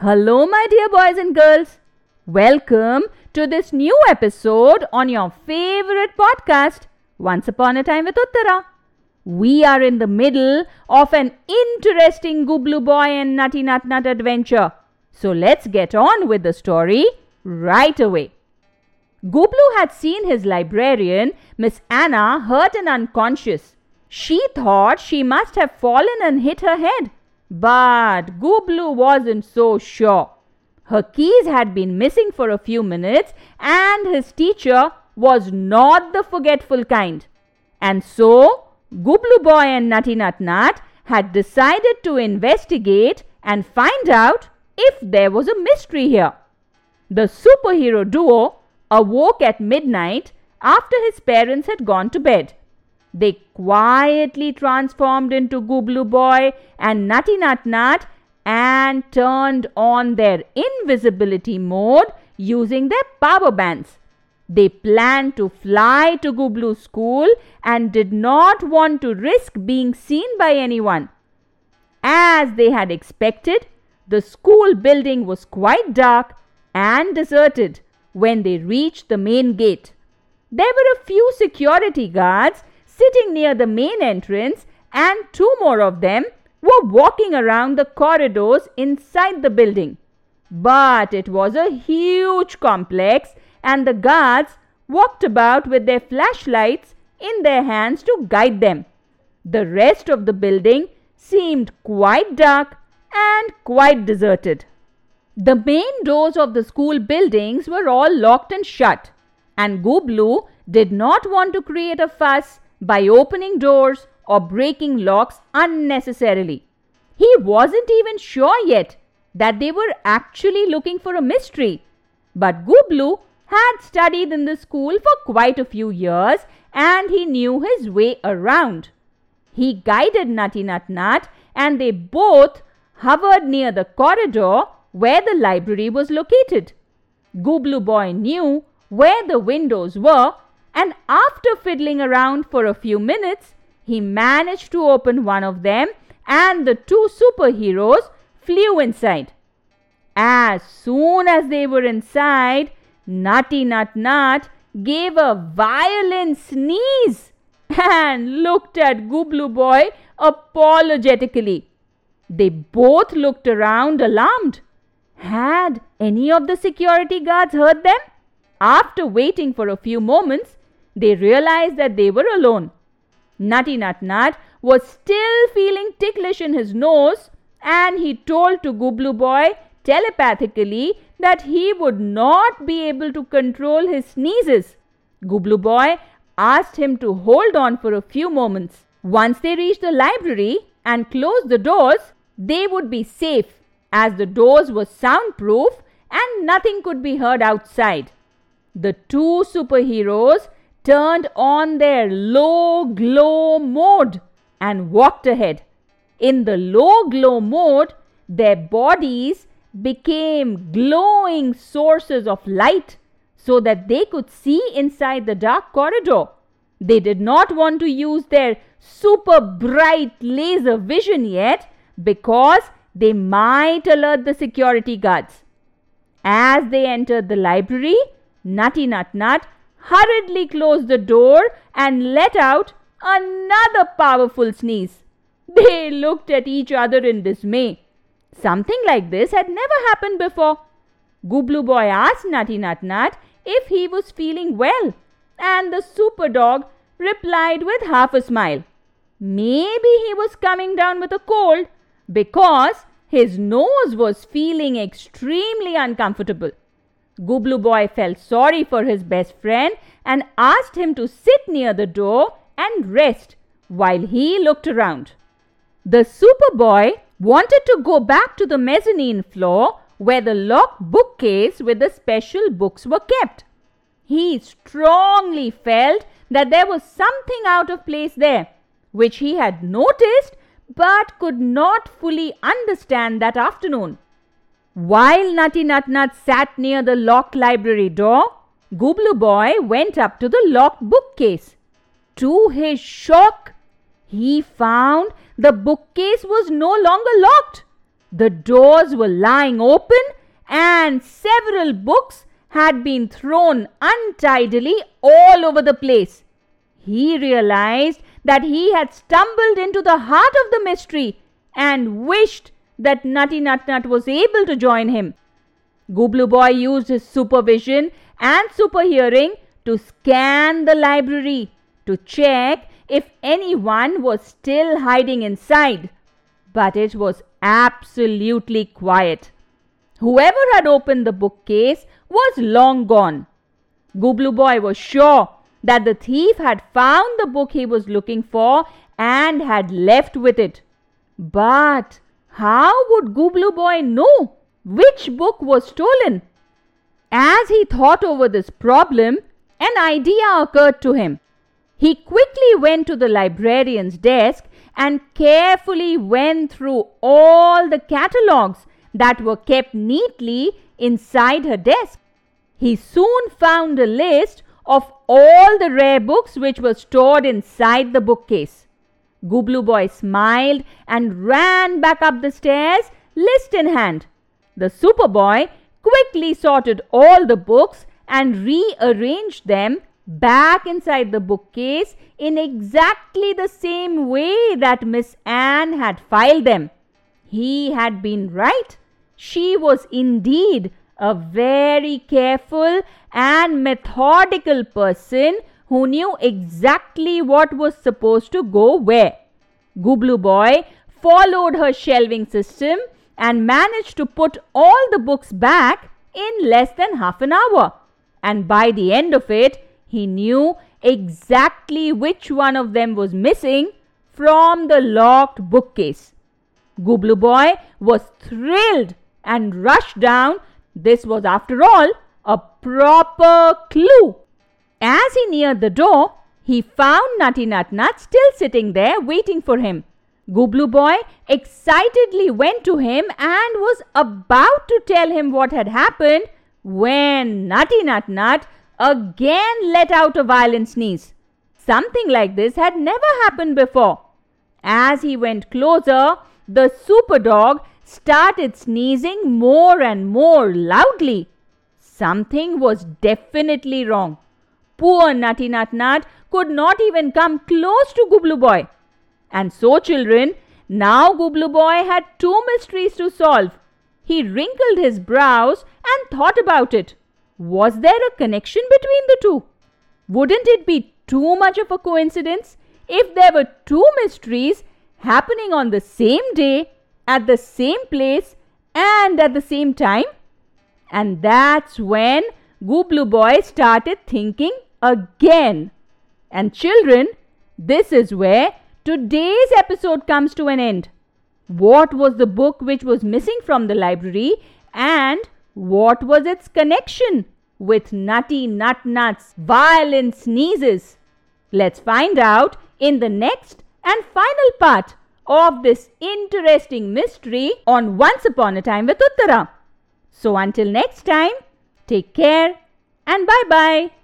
Hello, my dear boys and girls. Welcome to this new episode on your favorite podcast, Once Upon a Time with Uttara. We are in the middle of an interesting Gublu Boy and Nutty Nut Nut adventure. So let's get on with the story right away. Gublu had seen his librarian, Miss Anna, hurt and unconscious. She thought she must have fallen and hit her head. But Gublu wasn't so sure. Her keys had been missing for a few minutes, and his teacher was not the forgetful kind. And so, Gublu Boy and Nutty Nut Nut had decided to investigate and find out if there was a mystery here. The superhero duo awoke at midnight after his parents had gone to bed. They quietly transformed into Gublu Boy and Nutty Nut Nut and turned on their invisibility mode using their power bands. They planned to fly to Gublu's school and did not want to risk being seen by anyone. As they had expected, the school building was quite dark and deserted when they reached the main gate. There were a few security guards sitting near the main entrance, and two more of them were walking around the corridors inside the building. But it was a huge complex, and the guards walked about with their flashlights in their hands to guide them. The rest of the building seemed quite dark and quite deserted. The main doors of the school buildings were all locked and shut, and Gublu did not want to create a fuss by opening doors or breaking locks unnecessarily. He wasn't even sure yet that they were actually looking for a mystery. But Gublu had studied in the school for quite a few years and he knew his way around. He guided Nutty Nut Nut and they both hovered near the corridor where the library was located. Gublu Boy knew where the windows were and after fiddling around for a few minutes, he managed to open one of them and the two superheroes flew inside. As soon as they were inside, Nutty Nut Nut gave a violent sneeze and looked at Gublu Boy apologetically. They both looked around alarmed. Had any of the security guards heard them? After waiting for a few moments, they realized that they were alone. Nutty Nut Nut was still feeling ticklish in his nose and he told to Gublu Boy telepathically that he would not be able to control his sneezes. Gublu Boy asked him to hold on for a few moments. Once they reached the library and closed the doors, they would be safe as the doors were soundproof and nothing could be heard outside. The two superheroes turned on their low glow mode and walked ahead. In the low glow mode, their bodies became glowing sources of light so that they could see inside the dark corridor. They did not want to use their super bright laser vision yet because they might alert the security guards. As they entered the library, Nutty Nut Nut hurriedly closed the door and let out another powerful sneeze. They looked at each other in dismay. Something like this had never happened before. Gublu Boy asked Nutty Nut Nut if he was feeling well, and the super dog replied with half a smile. Maybe he was coming down with a cold because his nose was feeling extremely uncomfortable. Gublu Boy felt sorry for his best friend and asked him to sit near the door and rest while he looked around. The Super Boy wanted to go back to the mezzanine floor where the locked bookcase with the special books were kept. He strongly felt that there was something out of place there, which he had noticed but could not fully understand that afternoon. While Nutty Nut Nut sat near the locked library door, Gublu Boy went up to the locked bookcase. To his shock, he found the bookcase was no longer locked. The doors were lying open and several books had been thrown untidily all over the place. He realized that he had stumbled into the heart of the mystery and wished that Nutty Nut Nut was able to join him. Gublu Boy used his supervision and super hearing to scan the library to check if anyone was still hiding inside. But it was absolutely quiet. Whoever had opened the bookcase was long gone. Gublu Boy was sure that the thief had found the book he was looking for and had left with it. But how would Gublu Boy know which book was stolen? As he thought over this problem, an idea occurred to him. He quickly went to the librarian's desk and carefully went through all the catalogues that were kept neatly inside her desk. He soon found a list of all the rare books which were stored inside the bookcase. Gublu Boy smiled and ran back up the stairs, list in hand. The Superboy quickly sorted all the books and rearranged them back inside the bookcase in exactly the same way that Miss Anne had filed them. He had been right. She was indeed a very careful and methodical person who knew exactly what was supposed to go where. Gublu Boy followed her shelving system and managed to put all the books back in less than half an hour. And by the end of it, he knew exactly which one of them was missing from the locked bookcase. Gublu Boy was thrilled and rushed down. This was, after all, a proper clue. As he neared the door, he found Nutty Nut Nut still sitting there waiting for him. Gublu Boy excitedly went to him and was about to tell him what had happened when Nutty Nut Nut again let out a violent sneeze. Something like this had never happened before. As he went closer, the super dog started sneezing more and more loudly. Something was definitely wrong. Poor Nutty Nut Nut could not even come close to Gublu Boy. And so, children, now Gublu Boy had two mysteries to solve. He wrinkled his brows and thought about it. Was there a connection between the two? Wouldn't it be too much of a coincidence if there were two mysteries happening on the same day, at the same place, and at the same time? And that's when Gublu Boy started thinking again. And children, this is where today's episode comes to an end. What was the book which was missing from the library and what was its connection with Nutty Nut Nut's violent sneezes? Let's find out in the next and final part of this interesting mystery on Once Upon a Time with Uttara. So until next time, take care and bye bye.